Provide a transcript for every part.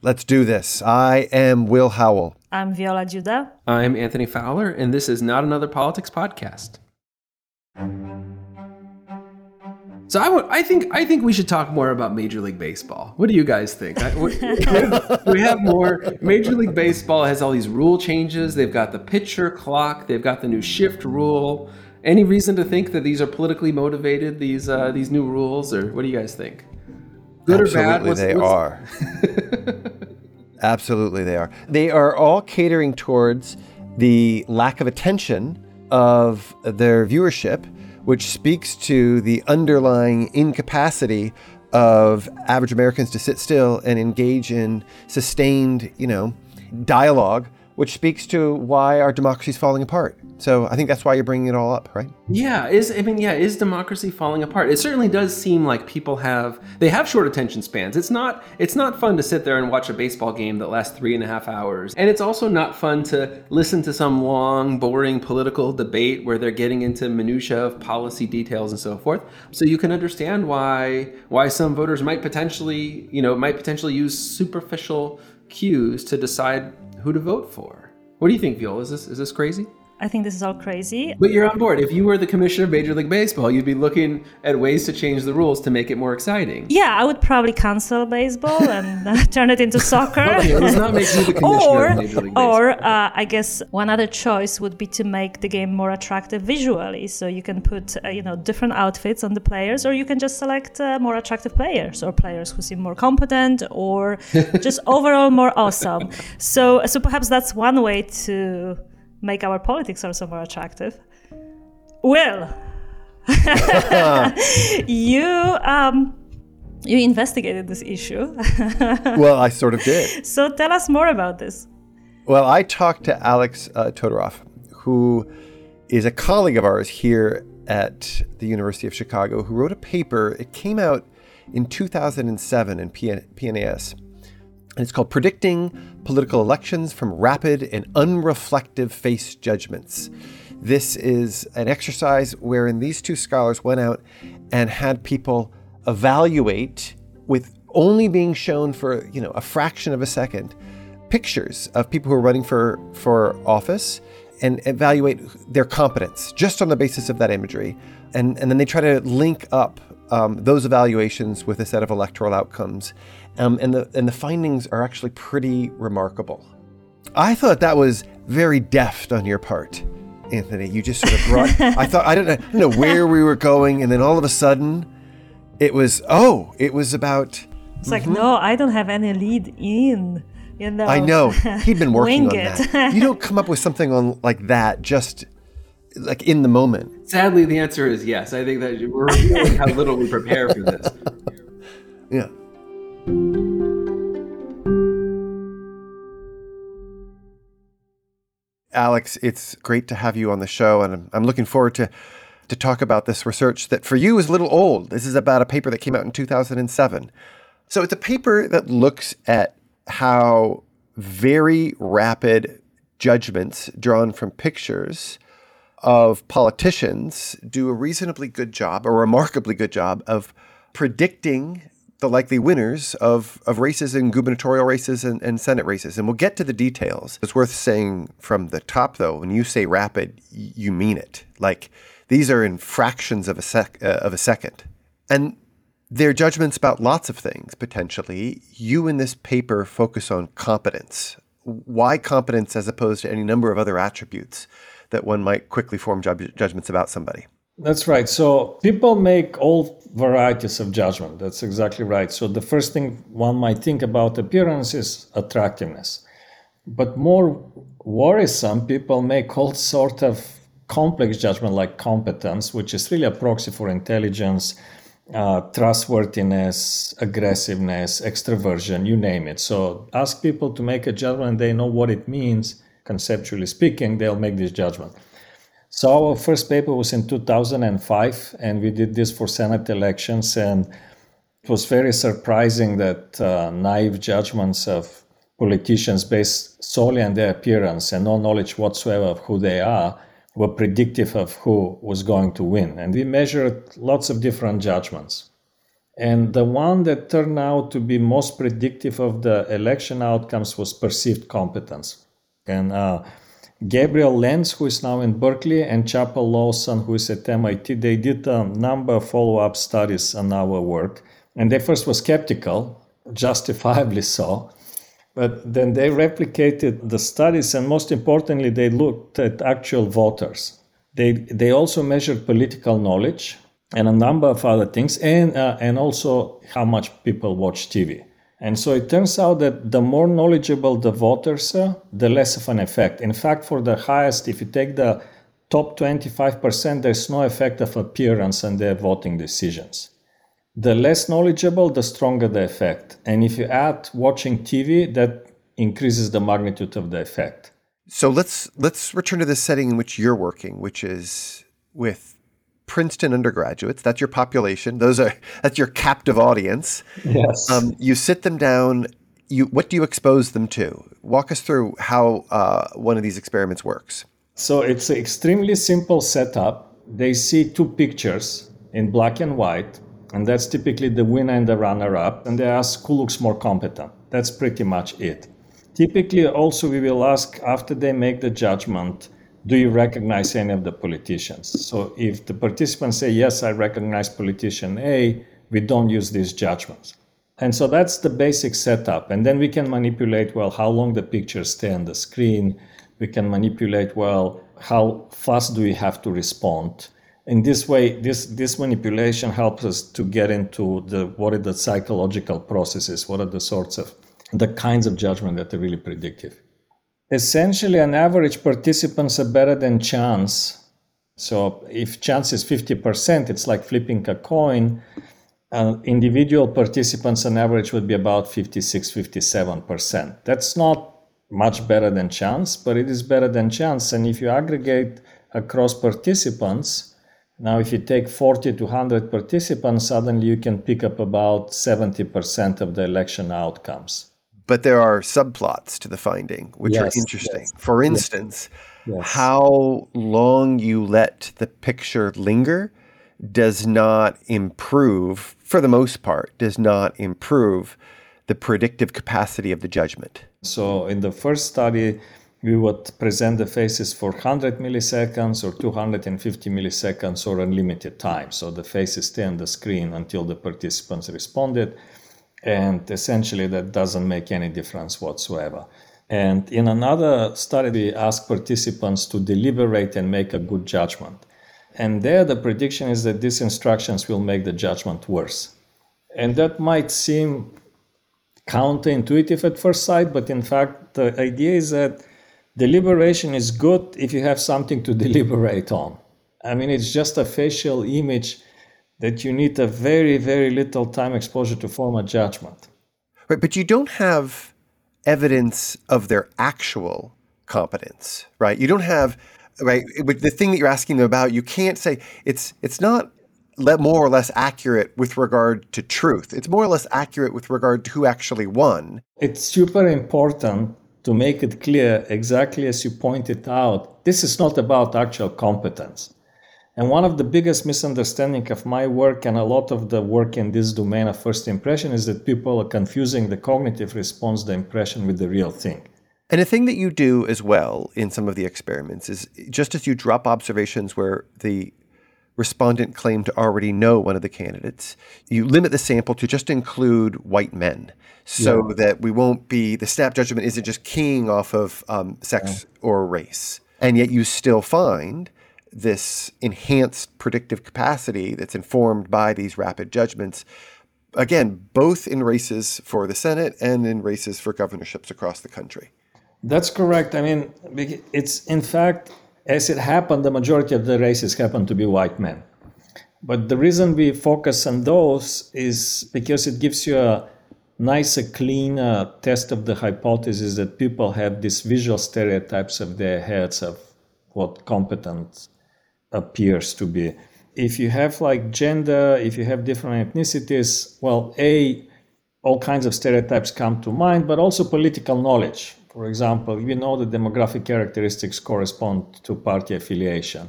Let's do this. I am Will Howell. I'm Wioletta Dziuda. I'm Anthony Fowler, and this is not another politics podcast. So I, w- I think I think we should talk more about Major League Baseball. What do you guys think? I, we, we have more. Major League Baseball has all these rule changes. They've got the pitcher clock. They've got the new shift rule. Any reason to think that these are politically motivated? These uh, these new rules, or what do you guys think? Good Absolutely or bad? What's, they what's... are. Absolutely, they are. They are all catering towards the lack of attention of their viewership which speaks to the underlying incapacity of average Americans to sit still and engage in sustained, you know, dialogue which speaks to why our democracy is falling apart. So I think that's why you're bringing it all up, right? Yeah, is I mean, yeah, is democracy falling apart? It certainly does seem like people have they have short attention spans. It's not it's not fun to sit there and watch a baseball game that lasts three and a half hours, and it's also not fun to listen to some long, boring political debate where they're getting into minutia of policy details and so forth. So you can understand why why some voters might potentially you know might potentially use superficial cues to decide who to vote for. What do you think, Viola? Is this is this crazy? I think this is all crazy. But you're on board. If you were the commissioner of Major League Baseball, you'd be looking at ways to change the rules to make it more exciting. Yeah, I would probably cancel baseball and uh, turn it into soccer. okay, let's not make you the commissioner or, of Major League Baseball. Or uh, I guess one other choice would be to make the game more attractive visually. So you can put uh, you know different outfits on the players, or you can just select uh, more attractive players, or players who seem more competent, or just overall more awesome. So so perhaps that's one way to make our politics also more attractive. Well, you um, you investigated this issue. well, I sort of did. So tell us more about this. Well, I talked to Alex uh, Todorov, who is a colleague of ours here at the University of Chicago, who wrote a paper. It came out in 2007 in PNAS and it's called Predicting Political Elections from Rapid and Unreflective Face Judgments. This is an exercise wherein these two scholars went out and had people evaluate with only being shown for, you know, a fraction of a second pictures of people who are running for for office and evaluate their competence just on the basis of that imagery. And, and then they try to link up um, those evaluations with a set of electoral outcomes. Um, and, the, and the findings are actually pretty remarkable. I thought that was very deft on your part, Anthony. You just sort of brought, I thought, I don't, know, I don't know where we were going. And then all of a sudden, it was, oh, it was about. It's like, mm-hmm. no, I don't have any lead in. You know, I know. He'd been working on that. you don't come up with something on like that just like in the moment. Sadly, the answer is yes. I think that we're revealing how little we prepare for this. Yeah. Alex, it's great to have you on the show, and I'm looking forward to to talk about this research that for you is a little old. This is about a paper that came out in 2007. So it's a paper that looks at how very rapid judgments drawn from pictures of politicians do a reasonably good job, a remarkably good job of predicting the likely winners of, of races in gubernatorial races and, and Senate races. And we'll get to the details. It's worth saying from the top, though, when you say rapid, you mean it. Like these are in fractions of a, sec, uh, of a second. And they're judgments about lots of things, potentially. You in this paper focus on competence. Why competence as opposed to any number of other attributes that one might quickly form ju- judgments about somebody? That's right. So people make all varieties of judgment. That's exactly right. So the first thing one might think about appearance is attractiveness. But more worrisome, people make all sort of complex judgment like competence, which is really a proxy for intelligence, uh, trustworthiness, aggressiveness, extroversion, you name it. So ask people to make a judgment, they know what it means, conceptually speaking, they'll make this judgment. So our first paper was in 2005, and we did this for Senate elections, and it was very surprising that uh, naive judgments of politicians based solely on their appearance and no knowledge whatsoever of who they are were predictive of who was going to win. And we measured lots of different judgments. And the one that turned out to be most predictive of the election outcomes was perceived competence. And uh, Gabriel Lenz, who is now in Berkeley, and Chappell Lawson, who is at MIT, they did a number of follow up studies on our work. And they first were skeptical, justifiably so. But then they replicated the studies, and most importantly, they looked at actual voters. They, they also measured political knowledge and a number of other things, and, uh, and also how much people watch TV. And so it turns out that the more knowledgeable the voters the less of an effect. In fact, for the highest, if you take the top 25%, there's no effect of appearance on their voting decisions. The less knowledgeable, the stronger the effect. And if you add watching TV, that increases the magnitude of the effect. So let's let's return to the setting in which you're working, which is with Princeton undergraduates. That's your population. Those are that's your captive audience. Yes. Um, you sit them down. You what do you expose them to? Walk us through how uh, one of these experiments works. So it's an extremely simple setup. They see two pictures in black and white, and that's typically the winner and the runner-up. And they ask who looks more competent. That's pretty much it. Typically, also we will ask after they make the judgment do you recognize any of the politicians? So if the participants say, yes, I recognize politician A, we don't use these judgments. And so that's the basic setup. And then we can manipulate, well, how long the pictures stay on the screen. We can manipulate, well, how fast do we have to respond? In this way, this, this manipulation helps us to get into the what are the psychological processes, what are the sorts of the kinds of judgment that are really predictive essentially an average participants are better than chance. So if chance is 50%, it's like flipping a coin. Uh, individual participants on average would be about 56, 57%. That's not much better than chance, but it is better than chance. And if you aggregate across participants, now if you take 40 to 100 participants, suddenly you can pick up about 70% of the election outcomes but there are subplots to the finding, which yes, are interesting. Yes. For instance, yes. how long you let the picture linger does not improve, for the most part, does not improve the predictive capacity of the judgment. So, in the first study, we would present the faces for 100 milliseconds or 250 milliseconds or unlimited time. So the faces stay on the screen until the participants responded and essentially that doesn't make any difference whatsoever. And in another study, we asked participants to deliberate and make a good judgment. And there, the prediction is that these instructions will make the judgment worse. And that might seem counterintuitive at first sight, but in fact, the idea is that deliberation is good if you have something to deliberate on. I mean, it's just a facial image that you need a very, very little time exposure to form a judgment. Right, but you don't have evidence of their actual competence, right? You don't have right with the thing that you're asking them about. You can't say it's it's not more or less accurate with regard to truth. It's more or less accurate with regard to who actually won. It's super important to make it clear, exactly as you pointed out. This is not about actual competence. And one of the biggest misunderstanding of my work and a lot of the work in this domain of first impression is that people are confusing the cognitive response, the impression, with the real thing. And a thing that you do as well in some of the experiments is just as you drop observations where the respondent claimed to already know one of the candidates, you limit the sample to just include white men so yeah. that we won't be, the snap judgment isn't just keying off of um, sex yeah. or race. And yet you still find this enhanced predictive capacity that's informed by these rapid judgments. Again, both in races for the Senate and in races for governorships across the country. That's correct. I mean, it's in fact, as it happened, the majority of the races happen to be white men. But the reason we focus on those is because it gives you a nicer, cleaner uh, test of the hypothesis that people have these visual stereotypes of their heads of what competent appears to be. If you have like gender, if you have different ethnicities, well, A, all kinds of stereotypes come to mind, but also political knowledge. For example, we know the demographic characteristics correspond to party affiliation.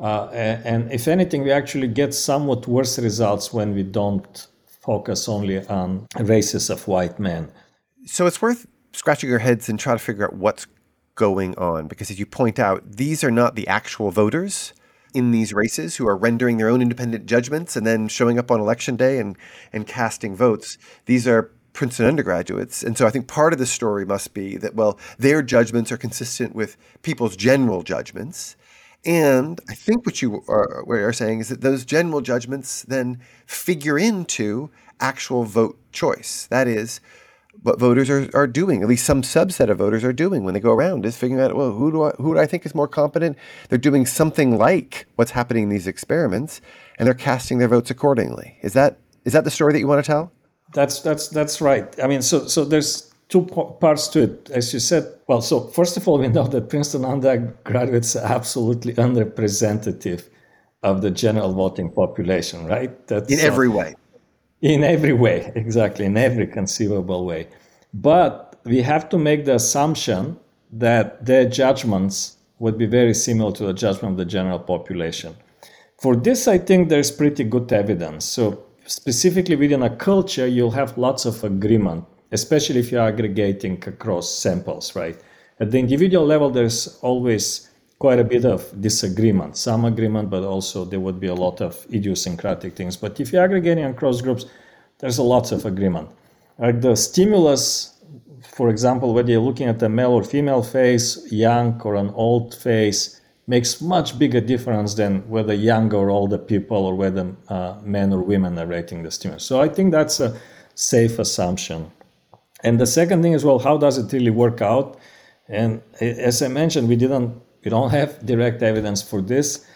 Uh, and if anything, we actually get somewhat worse results when we don't focus only on races of white men. So it's worth scratching your heads and try to figure out what's going on because as you point out, these are not the actual voters in these races who are rendering their own independent judgments and then showing up on election day and, and casting votes. These are Princeton undergraduates. And so I think part of the story must be that, well, their judgments are consistent with people's general judgments. And I think what you are, what are saying is that those general judgments then figure into actual vote choice. That is, what voters are, are doing, at least some subset of voters are doing when they go around, is figuring out, well, who do I, who do I think is more competent? They're doing something like what's happening in these experiments, and they're casting their votes accordingly. Is that is that the story that you want to tell? That's that's that's right. I mean, so so there's two parts to it, as you said. Well, so first of all, we know that Princeton undergraduates are absolutely unrepresentative of the general voting population, right? That's, in every uh, way. In every way, exactly, in every conceivable way. But we have to make the assumption that their judgments would be very similar to the judgment of the general population. For this, I think there's pretty good evidence. So, specifically within a culture, you'll have lots of agreement, especially if you're aggregating across samples, right? At the individual level, there's always quite a bit of disagreement, some agreement, but also there would be a lot of idiosyncratic things. But if you're aggregating across groups, there's a lot of agreement. Like the stimulus, for example, whether you're looking at a male or female face, young or an old face, makes much bigger difference than whether young or older people or whether uh, men or women are rating the stimulus. So I think that's a safe assumption. And the second thing is, well, how does it really work out? And as I mentioned, we didn't we don't have direct evidence for this.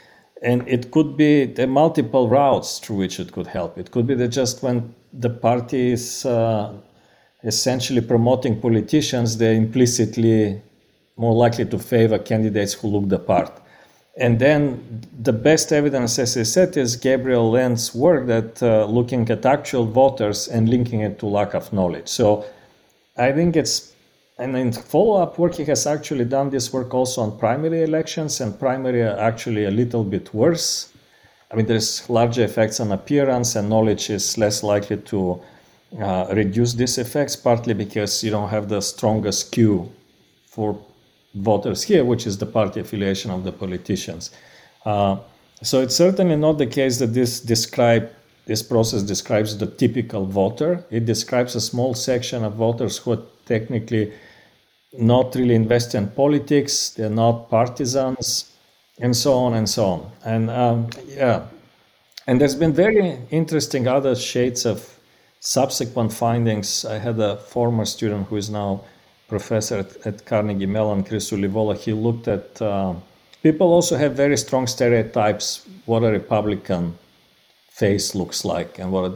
And it could be the multiple routes through which it could help. It could be that just when the party is uh, essentially promoting politicians, they're implicitly more likely to favor candidates who look the part. And then the best evidence, as I said, is Gabriel Lenz's work that uh, looking at actual voters and linking it to lack of knowledge. So I think it's and in follow-up work, he has actually done this work also on primary elections, and primary are actually a little bit worse. I mean, there's larger effects on appearance, and knowledge is less likely to uh, reduce these effects, partly because you don't have the strongest cue for voters here, which is the party affiliation of the politicians. Uh, so it's certainly not the case that this describe this process describes the typical voter. It describes a small section of voters who are technically not really invested in politics, they're not partisans, and so on and so on. And um, yeah, and there's been very interesting other shades of subsequent findings. I had a former student who is now professor at, at Carnegie Mellon, Chris Olivola. He looked at uh, people also have very strong stereotypes what a Republican face looks like and what a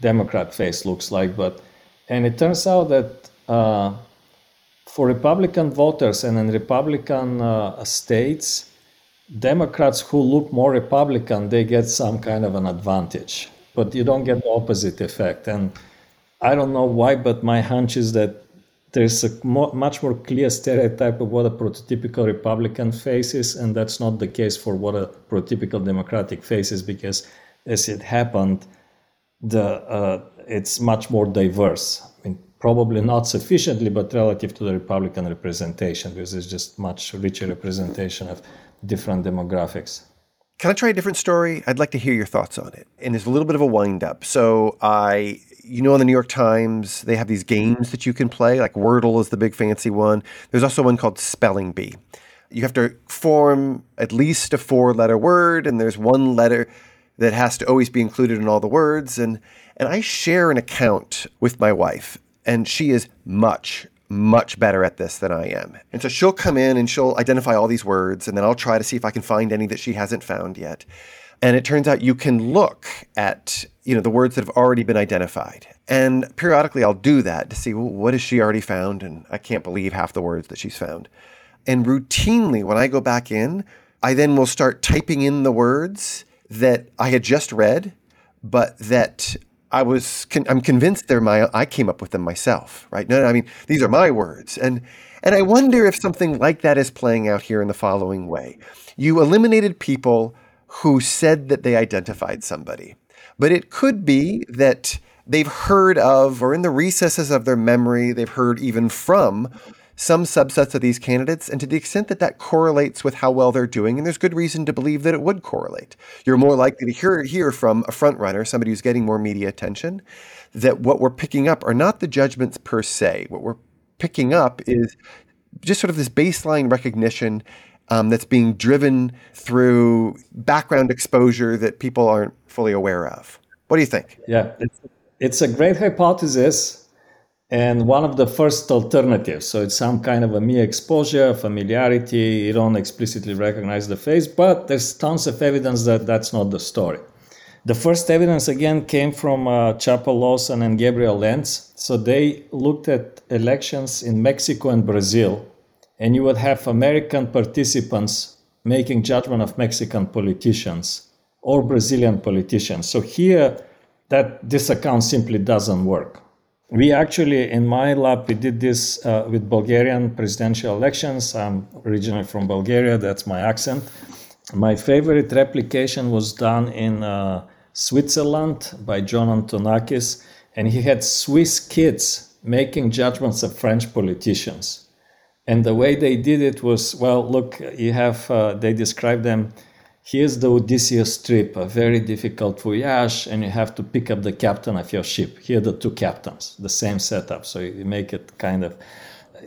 Democrat face looks like. But and it turns out that uh, for Republican voters and in Republican uh, states, Democrats who look more Republican, they get some kind of an advantage, but you don't get the opposite effect. And I don't know why, but my hunch is that there's a much more clear stereotype of what a prototypical Republican faces, and that's not the case for what a prototypical Democratic faces, because as it happened, the uh, it's much more diverse I mean, probably not sufficiently, but relative to the Republican representation, because there's just much richer representation of different demographics. Can I try a different story? I'd like to hear your thoughts on it. And there's a little bit of a wind up. So I you know, in the New York Times, they have these games that you can play, like Wordle is the big fancy one. There's also one called Spelling Bee. You have to form at least a four letter word, and there's one letter that has to always be included in all the words. And, and I share an account with my wife and she is much much better at this than I am. And so she'll come in and she'll identify all these words, and then I'll try to see if I can find any that she hasn't found yet. And it turns out you can look at you know the words that have already been identified. And periodically I'll do that to see well, what has she already found, and I can't believe half the words that she's found. And routinely, when I go back in, I then will start typing in the words that I had just read, but that I was con- I'm convinced they're my I came up with them myself, right? No, no, I mean these are my words, and and I wonder if something like that is playing out here in the following way: you eliminated people who said that they identified somebody, but it could be that they've heard of, or in the recesses of their memory, they've heard even from some subsets of these candidates, and to the extent that that correlates with how well they're doing, and there's good reason to believe that it would correlate, you're more likely to hear, hear from a front runner, somebody who's getting more media attention, that what we're picking up are not the judgments per se. What we're picking up is just sort of this baseline recognition um, that's being driven through background exposure that people aren't fully aware of. What do you think? Yeah, it's, it's a great hypothesis and one of the first alternatives. So it's some kind of a mere exposure, familiarity. You don't explicitly recognize the face, but there's tons of evidence that that's not the story. The first evidence again came from uh, Chappell Lawson and Gabriel Lenz. So they looked at elections in Mexico and Brazil, and you would have American participants making judgment of Mexican politicians or Brazilian politicians. So here, that this account simply doesn't work we actually in my lab we did this uh, with bulgarian presidential elections. I'm originally from bulgaria that's my accent. My favorite replication was done in uh, switzerland by john antonakis and he had swiss kids making judgments of french politicians. And the way they did it was well look you have uh, they describe them Here's the Odysseus trip, a very difficult voyage, and you have to pick up the captain of your ship. Here are the two captains, the same setup. So you make it kind of,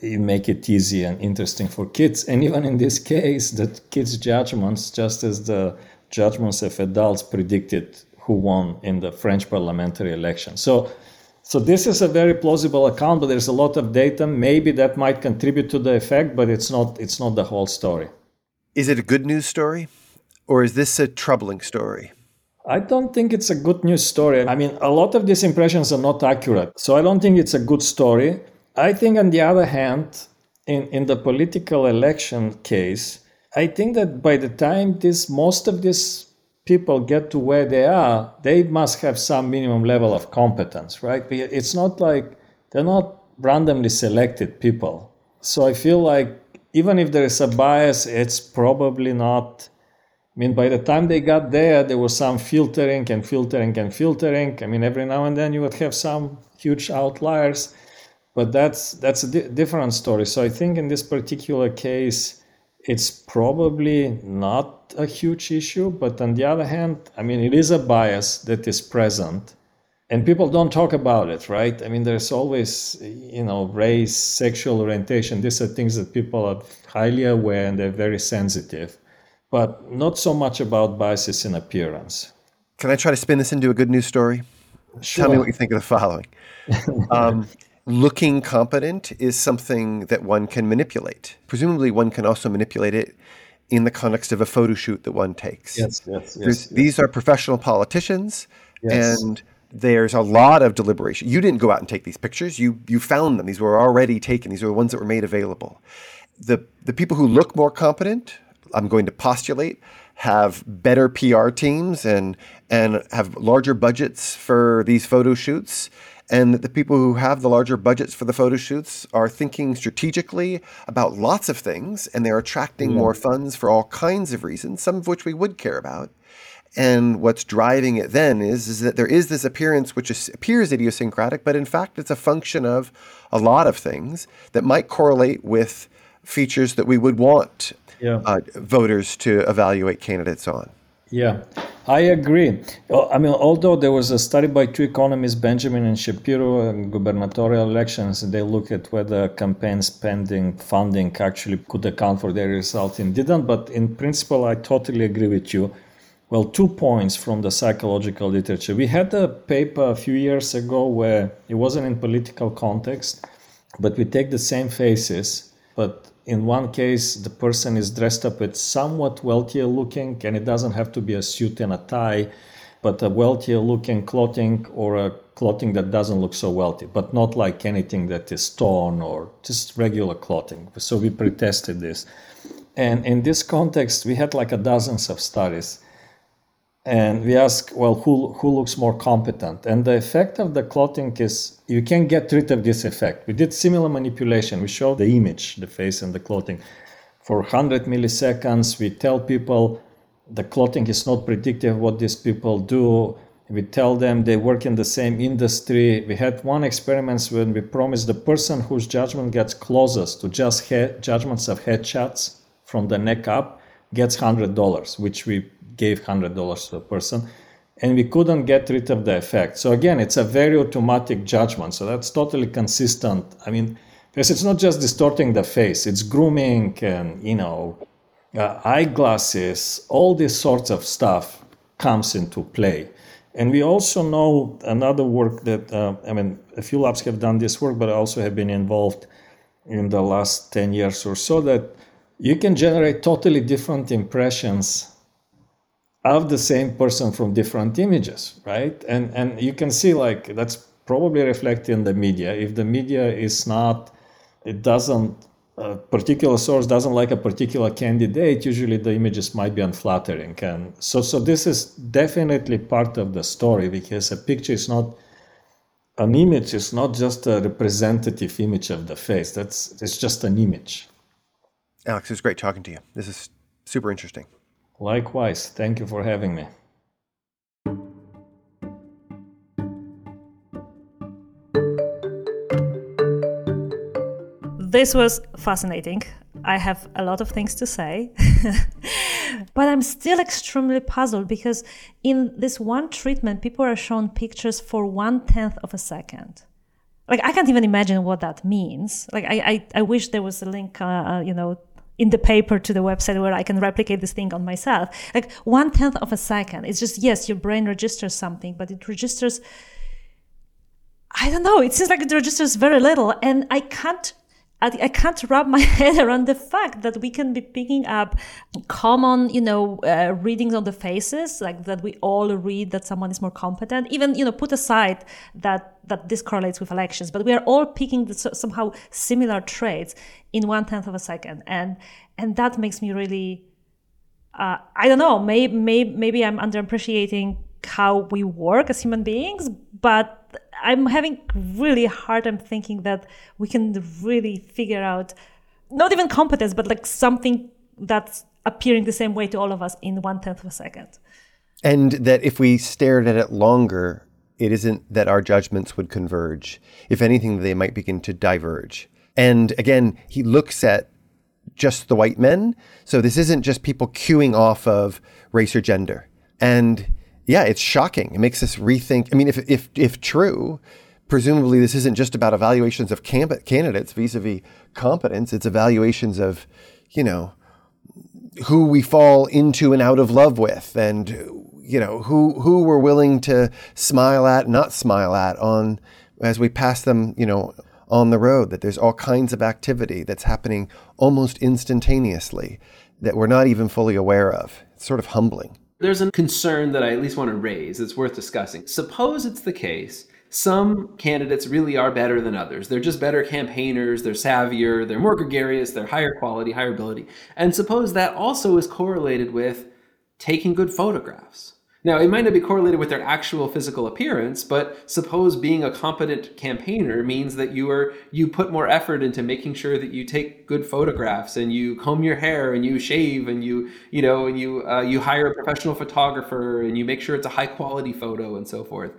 you make it easy and interesting for kids. And even in this case, the kids' judgments, just as the judgments of adults predicted who won in the French parliamentary election. So, so this is a very plausible account, but there's a lot of data. Maybe that might contribute to the effect, but it's not. It's not the whole story. Is it a good news story? Or is this a troubling story? I don't think it's a good news story. I mean, a lot of these impressions are not accurate. So I don't think it's a good story. I think, on the other hand, in, in the political election case, I think that by the time this most of these people get to where they are, they must have some minimum level of competence, right? It's not like they're not randomly selected people. So I feel like even if there is a bias, it's probably not I mean, by the time they got there, there was some filtering and filtering and filtering. I mean, every now and then you would have some huge outliers, but that's that's a di- different story. So I think in this particular case, it's probably not a huge issue. But on the other hand, I mean, it is a bias that is present, and people don't talk about it, right? I mean, there's always, you know, race, sexual orientation. These are things that people are highly aware and they're very sensitive but not so much about biases in appearance. Can I try to spin this into a good news story? Sure. Tell me what you think of the following. um, looking competent is something that one can manipulate. Presumably, one can also manipulate it in the context of a photo shoot that one takes. Yes, yes, yes. yes. These are professional politicians, yes. and there's a lot of deliberation. You didn't go out and take these pictures. You you found them. These were already taken. These were the ones that were made available. The the people who look more competent I'm going to postulate, have better PR teams and and have larger budgets for these photo shoots. And the people who have the larger budgets for the photo shoots are thinking strategically about lots of things, and they're attracting yeah. more funds for all kinds of reasons, some of which we would care about. And what's driving it then is, is that there is this appearance which is, appears idiosyncratic, but in fact it's a function of a lot of things that might correlate with features that we would want yeah. uh, voters to evaluate candidates on. Yeah, I agree. I mean, although there was a study by two economists, Benjamin and Shapiro, on gubernatorial elections, and they looked at whether campaign spending funding actually could account for their result and didn't. But in principle, I totally agree with you. Well, two points from the psychological literature. We had a paper a few years ago where it wasn't in political context, but we take the same faces, but in one case the person is dressed up with somewhat wealthier looking and it doesn't have to be a suit and a tie but a wealthier looking clothing or a clothing that doesn't look so wealthy but not like anything that is torn or just regular clothing. So we pretested this. And in this context we had like a dozens of studies and we ask well who, who looks more competent? And the effect of the clothing is you can get rid of this effect. We did similar manipulation. We show the image the face and the clothing. For 100 milliseconds we tell people the clothing is not predictive of what these people do. We tell them they work in the same industry. We had one experiment when we promised the person whose judgment gets closest to just head, judgments of headshots from the neck up gets $100, which we gave $100 to a person. And we couldn't get rid of the effect. So again, it's a very automatic judgment. So that's totally consistent. I mean, because it's not just distorting the face, it's grooming and, you know, uh, eyeglasses, all these sorts of stuff comes into play. And we also know another work that, uh, I mean, a few labs have done this work, but also have been involved in the last 10 years or so that you can generate totally different impressions of the same person from different images, right? And, and you can see like that's probably reflected in the media. If the media is not, it doesn't a particular source doesn't like a particular candidate, usually the images might be unflattering. And so, so this is definitely part of the story because a picture is not an image is not just a representative image of the face. That's it's just an image. Alex, it was great talking to you. This is super interesting. Likewise. Thank you for having me. this was fascinating. I have a lot of things to say, but I'm still extremely puzzled because in this one treatment, people are shown pictures for one tenth of a second. Like I can't even imagine what that means. Like I, I, I wish there was a link, uh, uh you know, in the paper to the website where I can replicate this thing on myself. Like one tenth of a second. It's just yes, your brain registers something, but it registers. I don't know. It seems like it registers very little, and I can't I, can't wrap my head around the fact that we can be picking up common, you know, uh, readings on the faces, like that we all read that someone is more competent. Even, you know, put aside that that this correlates with elections, but we are all picking the, somehow similar traits in one tenth of a second, and and that makes me really, uh, I don't know, maybe maybe maybe I'm underappreciating how we work as human beings, but I'm having really hard time thinking that we can really figure out not even competence, but like something that's appearing the same way to all of us in one tenth of a second. And that if we stared at it longer, it isn't that our judgments would converge. If anything, they might begin to diverge. And again, he looks at just the white men. So this isn't just people cueing off of race or gender. And yeah, it's shocking. It makes us rethink. I mean, if if if true, presumably this isn't just about evaluations of candidates vis-a-vis competence. It's evaluations of, you know, who we fall into and out of love with, and you know who who we're willing to smile at, not smile at on as we pass them, you know, on the road. That there's all kinds of activity that's happening almost instantaneously that we're not even fully aware of. It's sort of humbling. There's a concern that I at least want to raise that's worth discussing. Suppose it's the case some candidates really are better than others. They're just better campaigners, they're savvier, they're more gregarious, they're higher quality, higher ability. And suppose that also is correlated with taking good photographs. Now, it might not be correlated with their actual physical appearance, but suppose being a competent campaigner means that you are you put more effort into making sure that you take good photographs and you comb your hair and you shave and you you know and you uh, you hire a professional photographer and you make sure it's a high quality photo and so forth.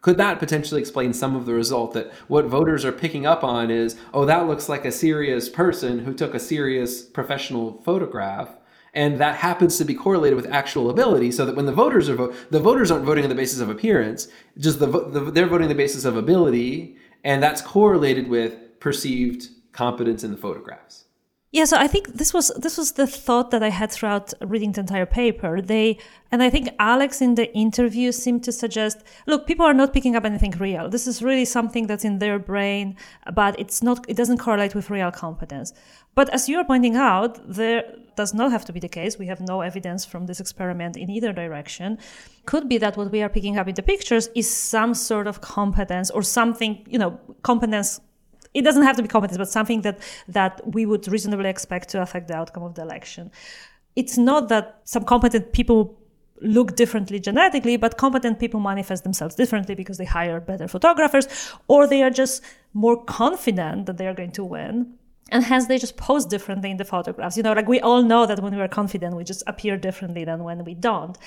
Could that potentially explain some of the result that what voters are picking up on is, oh, that looks like a serious person who took a serious professional photograph? And that happens to be correlated with actual ability so that when the voters are the voters aren't voting on the basis of appearance just the, the they're voting on the basis of ability and that's correlated with perceived competence in the photographs yeah, so I think this was this was the thought that I had throughout reading the entire paper. They and I think Alex in the interview seemed to suggest, look, people are not picking up anything real. This is really something that's in their brain, but it's not it doesn't correlate with real competence. But as you're pointing out, there does not have to be the case. We have no evidence from this experiment in either direction. Could be that what we are picking up in the pictures is some sort of competence or something, you know, competence it doesn't have to be competence, but something that that we would reasonably expect to affect the outcome of the election. It's not that some competent people look differently genetically, but competent people manifest themselves differently because they hire better photographers, or they are just more confident that they are going to win. And hence they just pose differently in the photographs. You know, like we all know that when we are confident, we just appear differently than when we don't.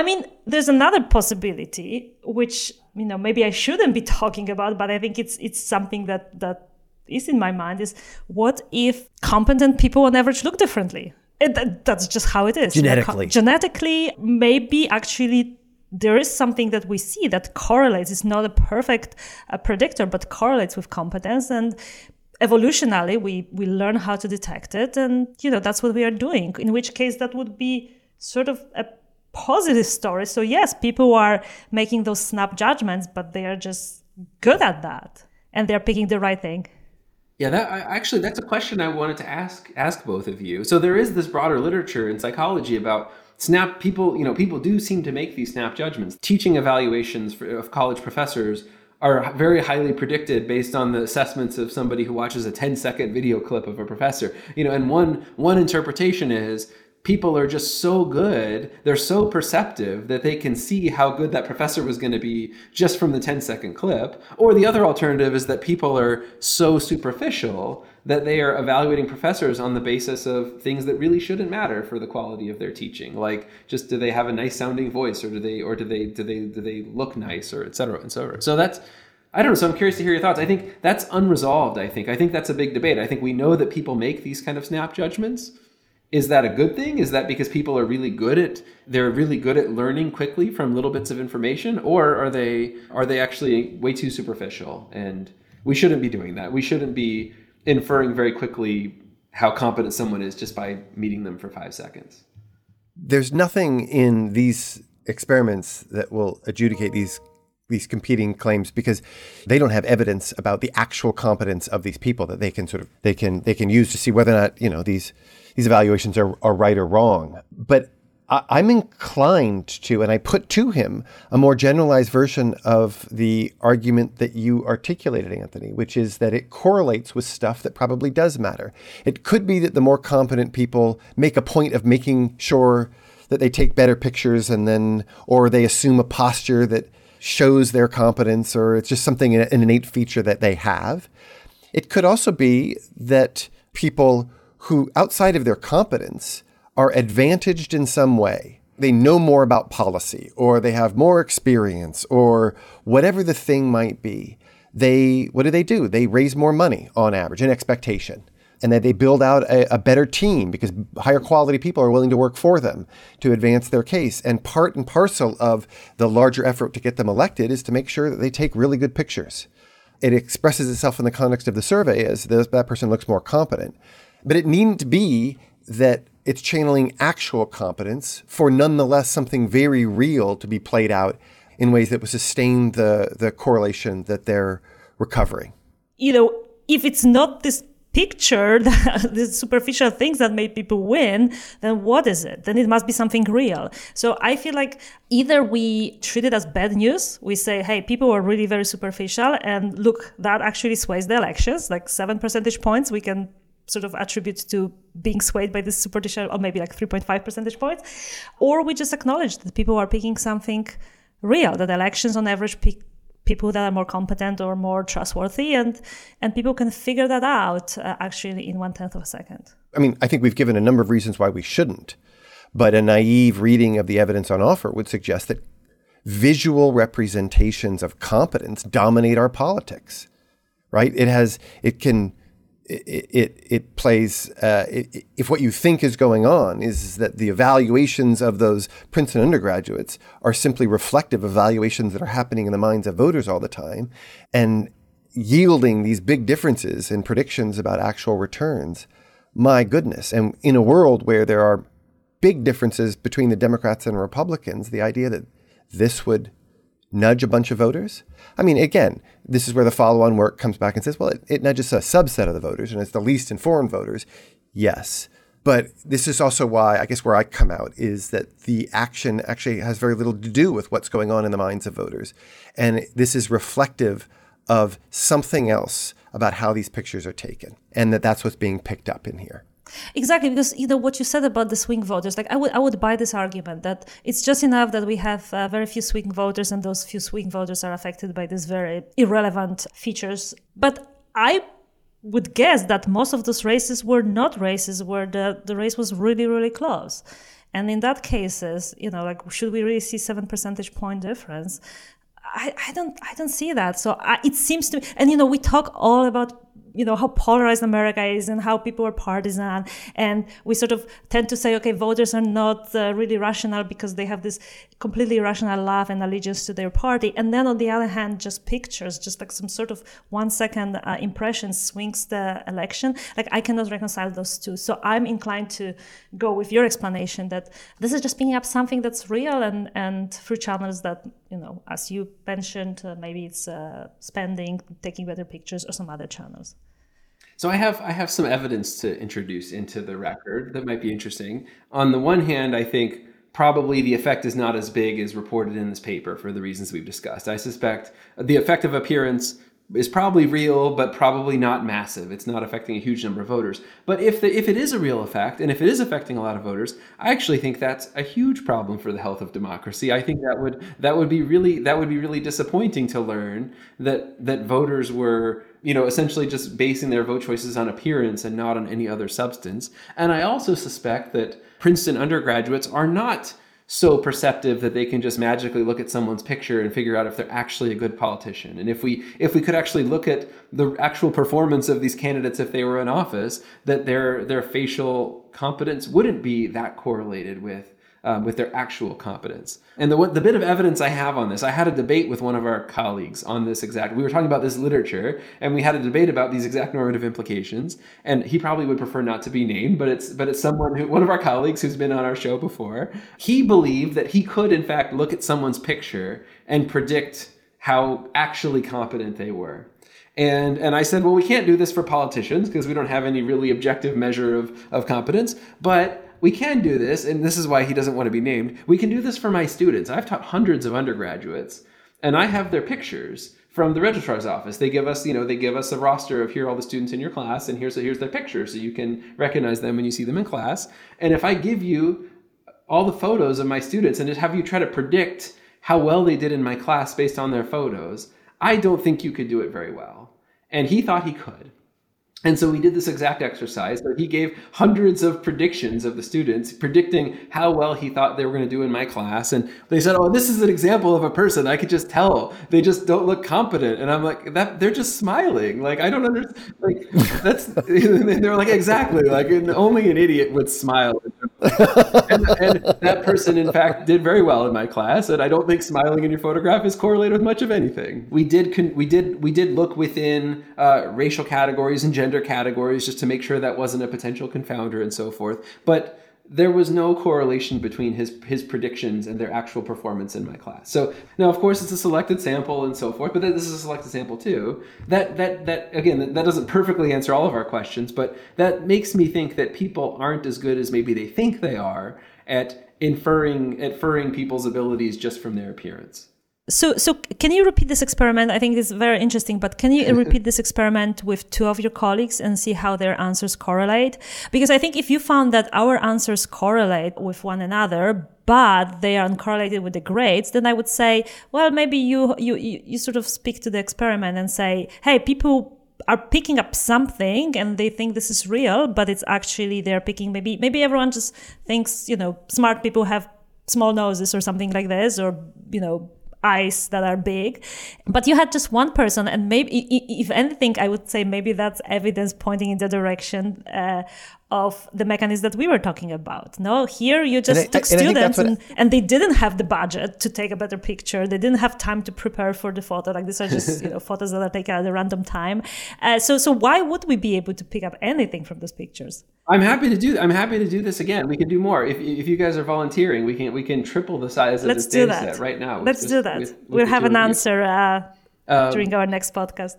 I mean, there's another possibility, which you know maybe I shouldn't be talking about, but I think it's it's something that that is in my mind. Is what if competent people on average look differently? It, that's just how it is. Genetically, genetically, maybe actually there is something that we see that correlates. It's not a perfect uh, predictor, but correlates with competence and evolutionally we we learn how to detect it and you know that's what we are doing in which case that would be sort of a positive stories. so yes people are making those snap judgments but they are just good at that. And they're picking the right thing. Yeah that actually that's a question i wanted to ask ask both of you. So there is this broader literature in psychology about snap people you know people do seem to make these snap judgments. Teaching evaluations for, of college professors are very highly predicted based on the assessments of somebody who watches a 10 second video clip of a professor. You know and one one interpretation is people are just so good they're so perceptive that they can see how good that professor was going to be just from the 10 second clip or the other alternative is that people are so superficial that they are evaluating professors on the basis of things that really shouldn't matter for the quality of their teaching like just do they have a nice sounding voice or do they or do they do they do they look nice or et cetera and so on so that's I don't know. So I'm curious to hear your thoughts. I think that's unresolved. I think. I think that's a big debate. I think we know that people make these kind of snap judgments. Is that a good thing? Is that because people are really good at they're really good at learning quickly from little bits of information, or are they are they actually way too superficial? And we shouldn't be doing that. We shouldn't be inferring very quickly how competent someone is just by meeting them for five seconds. There's nothing in these experiments that will adjudicate these these competing claims because they don't have evidence about the actual competence of these people that they can sort of they can they can use to see whether or not you know these these evaluations are, are right or wrong. But I'm inclined to, and I put to him a more generalized version of the argument that you articulated, Anthony, which is that it correlates with stuff that probably does matter. It could be that the more competent people make a point of making sure that they take better pictures and then, or they assume a posture that shows their competence, or it's just something, an innate feature that they have. It could also be that people who, outside of their competence, are advantaged in some way. They know more about policy, or they have more experience, or whatever the thing might be. They, what do they do? They raise more money on average, an expectation. And that they build out a, a better team because higher quality people are willing to work for them to advance their case. And part and parcel of the larger effort to get them elected is to make sure that they take really good pictures. It expresses itself in the context of the survey as that person looks more competent. But it needn't be that it's channeling actual competence for nonetheless something very real to be played out in ways that would sustain the, the correlation that they're recovering. You know, if it's not this picture, the superficial things that made people win, then what is it? Then it must be something real. So I feel like either we treat it as bad news, we say, hey, people were really very superficial, and look, that actually sways the elections, like seven percentage points. We can sort of attribute to being swayed by this superficial, or maybe like 3.5 percentage points, or we just acknowledge that people are picking something real, that elections on average pick people that are more competent or more trustworthy, and and people can figure that out uh, actually in one tenth of a second. I mean, I think we've given a number of reasons why we shouldn't, but a naive reading of the evidence on offer would suggest that visual representations of competence dominate our politics. Right? It has it can it, it, plays, uh, if what you think is going on is that the evaluations of those Princeton undergraduates are simply reflective evaluations that are happening in the minds of voters all the time and yielding these big differences in predictions about actual returns, my goodness. And in a world where there are big differences between the Democrats and Republicans, the idea that this would nudge a bunch of voters? I mean, again, this is where the follow on work comes back and says, well, it, it nudges a subset of the voters and it's the least informed voters. Yes. But this is also why, I guess, where I come out is that the action actually has very little to do with what's going on in the minds of voters. And this is reflective of something else about how these pictures are taken, and that that's what's being picked up in here. Exactly, because you know what you said about the swing voters. Like I would, I would buy this argument that it's just enough that we have uh, very few swing voters, and those few swing voters are affected by these very irrelevant features. But I would guess that most of those races were not races where the, the race was really, really close. And in that cases, you know, like should we really see seven percentage point difference? I, I don't I don't see that. So I, it seems to me, and you know we talk all about you know how polarized America is and how people are partisan, and we sort of tend to say, okay, voters are not uh, really rational because they have this completely irrational love and allegiance to their party, and then on the other hand, just pictures, just like some sort of one second uh, impression swings the election. Like I cannot reconcile those two, so I'm inclined to go with your explanation that this is just picking up something that's real and and through channels that you know, as you mentioned, uh, maybe it's uh, spending, taking better pictures, or some other channels. So I have I have some evidence to introduce into the record that might be interesting. On the one hand, I think probably the effect is not as big as reported in this paper for the reasons we've discussed. I suspect the effect of appearance is probably real, but probably not massive. It's not affecting a huge number of voters. But if the, if it is a real effect, and if it is affecting a lot of voters, I actually think that's a huge problem for the health of democracy. I think that would that would be really that would be really disappointing to learn that that voters were you know essentially just basing their vote choices on appearance and not on any other substance. And I also suspect that Princeton undergraduates are not so perceptive that they can just magically look at someone's picture and figure out if they're actually a good politician. And if we if we could actually look at the actual performance of these candidates if they were in office, that their their facial competence wouldn't be that correlated with um, with their actual competence. And the, the bit of evidence I have on this, I had a debate with one of our colleagues on this exact. We were talking about this literature, and we had a debate about these exact normative implications. And he probably would prefer not to be named, but it's but it's someone who one of our colleagues who's been on our show before. He believed that he could, in fact, look at someone's picture and predict how actually competent they were. And, and I said, well, we can't do this for politicians because we don't have any really objective measure of, of competence. But we can do this, and this is why he doesn't want to be named. We can do this for my students. I've taught hundreds of undergraduates, and I have their pictures from the registrar's office. They give us, you know, they give us a roster of here are all the students in your class, and here's here's their pictures, so you can recognize them when you see them in class. And if I give you all the photos of my students and just have you try to predict how well they did in my class based on their photos, I don't think you could do it very well. And he thought he could. And so we did this exact exercise. So he gave hundreds of predictions of the students, predicting how well he thought they were going to do in my class. And they said, "Oh, this is an example of a person I could just tell they just don't look competent." And I'm like, "That they're just smiling. Like I don't understand. Like that's." they're like, "Exactly. Like only an idiot would smile." And, and that person, in fact, did very well in my class. And I don't think smiling in your photograph is correlated with much of anything. We did. Con- we did. We did look within uh, racial categories and gender categories just to make sure that wasn't a potential confounder and so forth. But there was no correlation between his his predictions and their actual performance in my class. So now, of course, it's a selected sample and so forth, but this is a selected sample too. That that that again, that doesn't perfectly answer all of our questions, but that makes me think that people aren't as good as maybe they think they are at inferring inferring people's abilities just from their appearance. So, so can you repeat this experiment? I think it's very interesting, but can you repeat this experiment with two of your colleagues and see how their answers correlate? Because I think if you found that our answers correlate with one another, but they are uncorrelated with the grades, then I would say, well, maybe you, you, you sort of speak to the experiment and say, hey, people are picking up something and they think this is real, but it's actually they're picking maybe, maybe everyone just thinks, you know, smart people have small noses or something like this, or, you know, eyes that are big. But you had just one person and maybe if anything i would say maybe that's evidence pointing in the direction uh, of the mechanism that we were talking about. No, here you just I, took students and, and, they didn't have the budget to take a better picture. They didn't have time to prepare for the photo. Like these are just you know photos that are taken at a random time. Uh, so so why would we be able to pick up anything from those pictures? I'm happy to do. I'm happy to do this again. We can do more. If, if you guys are volunteering, we can we can triple the size of Let's this do data that. set right now. Let's do that. With, with we'll have an answer uh, um, during our next podcast.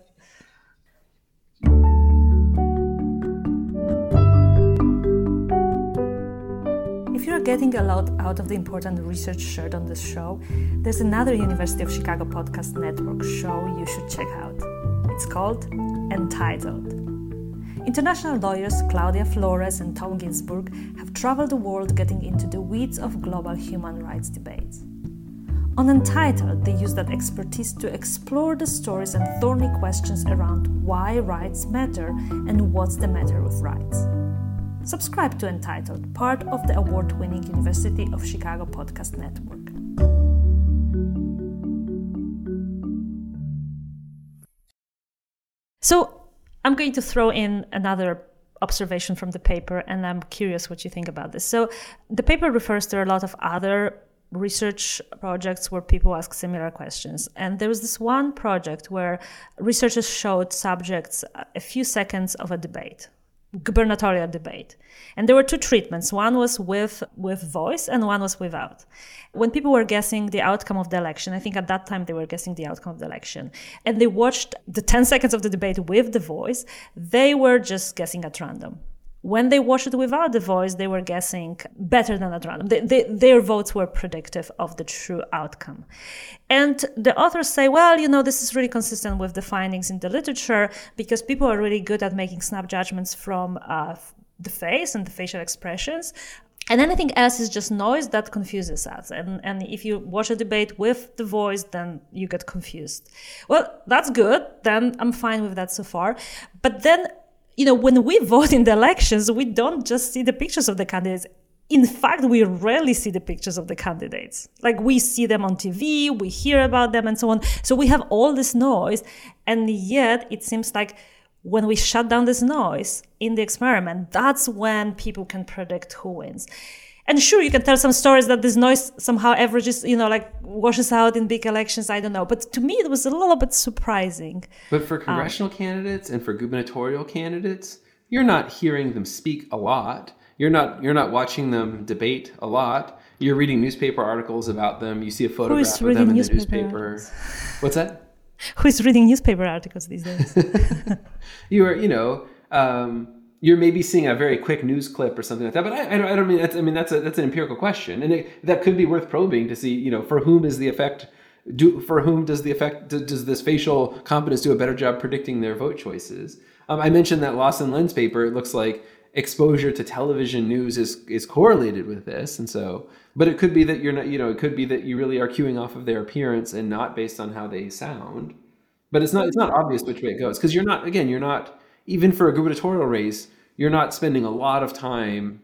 Getting a lot out of the important research shared on this show, there's another University of Chicago podcast network show you should check out. It's called Entitled. International lawyers Claudia Flores and Tom Ginsburg have traveled the world getting into the weeds of global human rights debates. On Entitled, they use that expertise to explore the stories and thorny questions around why rights matter and what's the matter with rights. Subscribe to Entitled, part of the award winning University of Chicago podcast network. So, I'm going to throw in another observation from the paper, and I'm curious what you think about this. So, the paper refers to a lot of other research projects where people ask similar questions. And there was this one project where researchers showed subjects a few seconds of a debate gubernatorial debate. And there were two treatments. One was with with voice and one was without. When people were guessing the outcome of the election i think at that time they were guessing the outcome of the election and they watched the 10 seconds of the debate with the voice they were just guessing at random when they watched it without the voice, they were guessing better than at random. They, they, their votes were predictive of the true outcome. And the authors say, well, you know, this is really consistent with the findings in the literature because people are really good at making snap judgments from uh, the face and the facial expressions. And anything else is just noise that confuses us. And, and if you watch a debate with the voice, then you get confused. Well, that's good. Then I'm fine with that so far. But then you know, when we vote in the elections, we don't just see the pictures of the candidates. In fact, we rarely see the pictures of the candidates. Like we see them on TV, we hear about them, and so on. So we have all this noise. And yet, it seems like when we shut down this noise in the experiment, that's when people can predict who wins and sure you can tell some stories that this noise somehow averages you know like washes out in big elections i don't know. But to me it was a little bit surprising. But for um, congressional um, candidates and for gubernatorial candidates you're not hearing them speak a lot. You're not you're not watching them debate a lot. You're reading newspaper articles about them. You see a photograph of them in the newspaper. articles? what's that? Who is reading newspaper articles these days? You are you know um, you're maybe seeing a very quick news clip or something like that. But I, I, don't, I don't mean that's I mean that's a that's an empirical question, and it, that could be worth probing to see. You know, for whom is the effect? Do for whom does the effect? Does this facial competence do a better job predicting their vote choices? Um, I mentioned that Lawson Lenz paper. It looks like exposure to television news is is correlated with this, and so. But it could be that you're not. You know, it could be that you really are cueing off of their appearance and not based on how they sound. But it's not. It's not obvious which way it goes because you're not. Again, you're not even for a gubernatorial race, you're not spending a lot of time.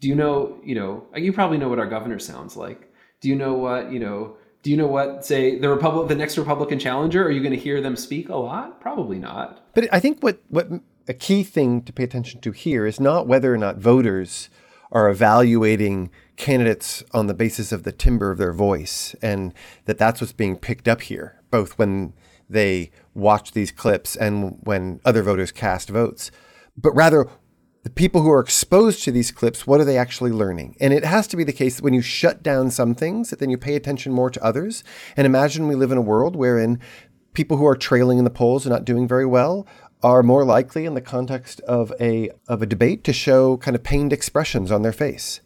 Do you know, you know, you probably know what our governor sounds like. Do you know what, you know, do you know what, say, the Republic, the next Republican challenger? Are you going to hear them speak a lot? Probably not. But I think what, what a key thing to pay attention to here is not whether or not voters are evaluating candidates on the basis of the timbre of their voice and that that's what's being picked up here, both when they watch these clips and when other voters cast votes, but rather the people who are exposed to these clips, what are they actually learning? And it has to be the case that when you shut down some things, that then you pay attention more to others. And imagine we live in a world wherein people who are trailing in the polls and not doing very well are more likely in the context of a of a debate to show kind of pained expressions on their face.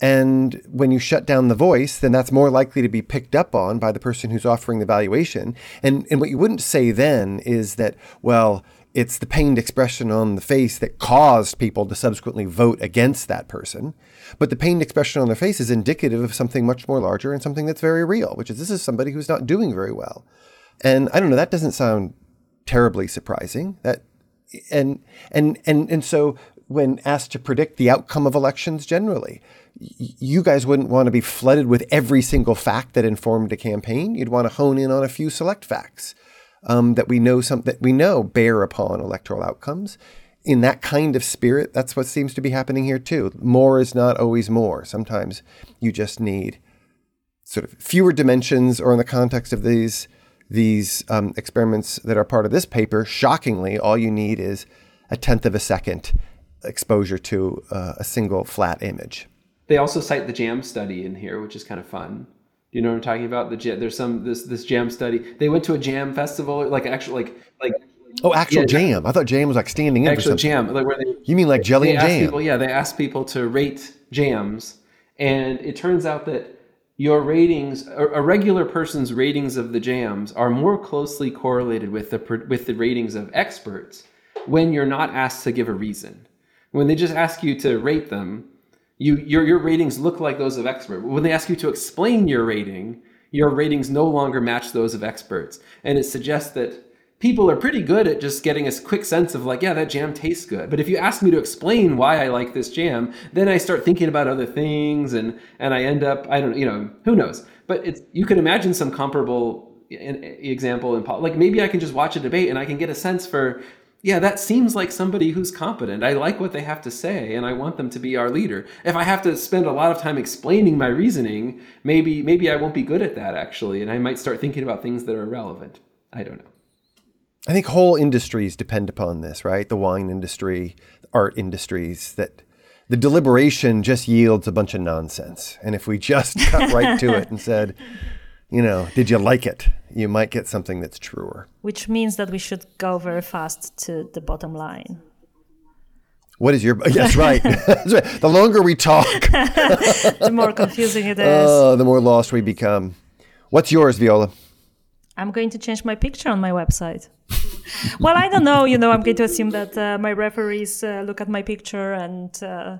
And when you shut down the voice, then that's more likely to be picked up on by the person who's offering the valuation. And, and what you wouldn't say then is that, well, it's the pained expression on the face that caused people to subsequently vote against that person. But the pained expression on their face is indicative of something much more larger and something that's very real, which is this is somebody who's not doing very well. And I don't know, that doesn't sound terribly surprising. That and and and and so when asked to predict the outcome of elections generally, you guys wouldn't want to be flooded with every single fact that informed a campaign. You'd want to hone in on a few select facts um, that we know some that we know bear upon electoral outcomes. In that kind of spirit, that's what seems to be happening here too. More is not always more. Sometimes you just need sort of fewer dimensions, or in the context of these these um, experiments that are part of this paper, shockingly, all you need is a tenth of a second exposure to uh, a single flat image. They also cite the JAM study in here, which is kind of fun. Do you know what I'm talking about? The jam, there's some this this jam study. They went to a jam festival, like actually like like oh actual yeah, jam. I thought jam was like standing in actual jam. Like where they you mean like jelly and jam? People, yeah, they asked people to rate jams, and it turns out that your ratings, a regular person's ratings of the jams, are more closely correlated with the with the ratings of experts when you're not asked to give a reason. When they just ask you to rate them, you your your ratings look like those of expert. When they ask you to explain your rating, your ratings no longer match those of experts, and it suggests that people are pretty good at just getting a quick sense of like, yeah, that jam tastes good. But if you ask me to explain why I like this jam, then I start thinking about other things and and I end up I don't you know who knows. But it's you can imagine some comparable example in like maybe I can just watch a debate and I can get a sense for yeah, that seems like somebody who's competent. I like what they have to say and I want them to be our leader. If I have to spend a lot of time explaining my reasoning, maybe maybe I won't be good at that actually and I might start thinking about things that are relevant. I don't know. I think whole industries depend upon this, right? The wine industry, art industries that the deliberation just yields a bunch of nonsense. And if we just cut right to it and said, you know, did you like it? You might get something that's truer. Which means that we should go very fast to the bottom line. What is your yes right. the longer we talk, the more confusing it is. Uh, the more lost we become. What's yours, Viola? I'm going to change my picture on my website. well, I don't know. You know, I'm going to assume that uh, my referees uh, look at my picture and uh,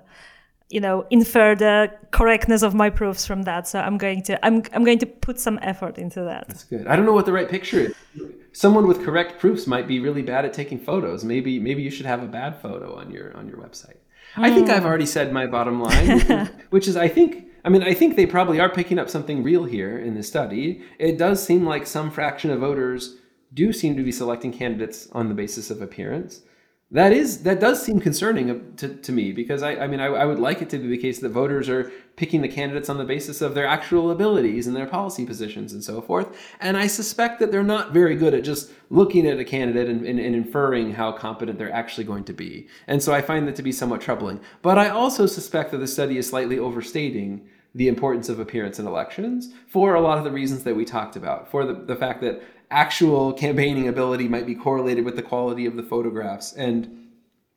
you know infer the correctness of my proofs from that. So i'm going to i'm, I'm going to put some effort into that. That's good. I don't know what the right picture is. Someone with correct proofs might be really bad at taking photos. Maybe maybe you should have a bad photo on your on your website. Mm. i think i've already said my bottom line which is, which is i think I mean, I think they probably are picking up something real here in this study. It does seem like some fraction of voters do seem to be selecting candidates on the basis of appearance that is that does seem concerning to, to me because I, I mean I, I, would like it to be the case that voters are picking the candidates on the basis of their actual abilities and their policy positions and so forth. And I suspect that they're not very good at just looking at a candidate and, and, and inferring how competent they're actually going to be. And so I find that to be somewhat troubling. But I also suspect that the study is slightly overstating the importance of appearance in elections for a lot of the reasons that we talked about. For the, the fact that actual campaigning ability might be correlated with the quality of the photographs and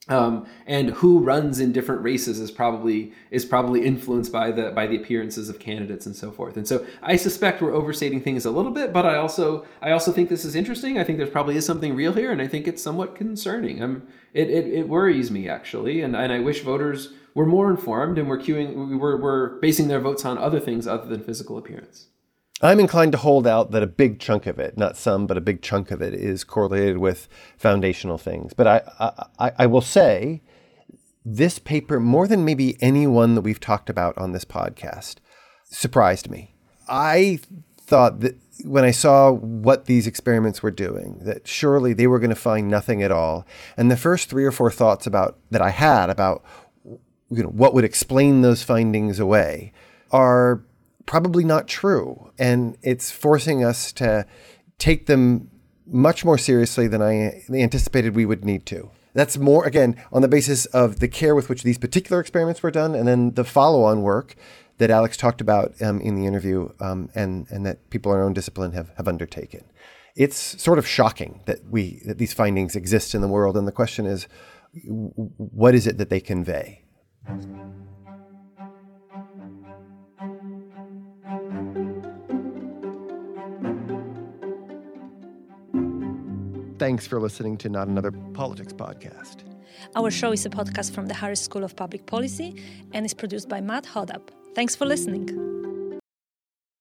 um, and who runs in different races is probably is probably influenced by the by the appearances of candidates and so forth. And so I suspect we're overstating things a little bit, but I also I also think this is interesting. I think there probably is something real here, and I think it's somewhat concerning. I'm, it, it, it worries me actually, and, and I wish voters were more informed and were cueing we're, we're basing their votes on other things other than physical appearance. I'm inclined to hold out that a big chunk of it, not some, but a big chunk of it, is correlated with foundational things. But I, I, I will say, this paper, more than maybe any one that we've talked about on this podcast, surprised me. I thought that when I saw what these experiments were doing, that surely they were going to find nothing at all. And the first three or four thoughts about that I had about you know what would explain those findings away are probably not true. And it's forcing us to take them much more seriously than I anticipated we would need to. That's more, again, on the basis of the care with which these particular experiments were done and then the follow on work that Alex talked about um, in the interview um, and, and that people in our own discipline have, have undertaken. It's sort of shocking that we that these findings exist in the world, and the question is, what is it that they convey? Thanks for listening to Not Another Politics podcast. Our show is a podcast from the Harris School of Public Policy and is produced by Matt Hodapp. Thanks for listening.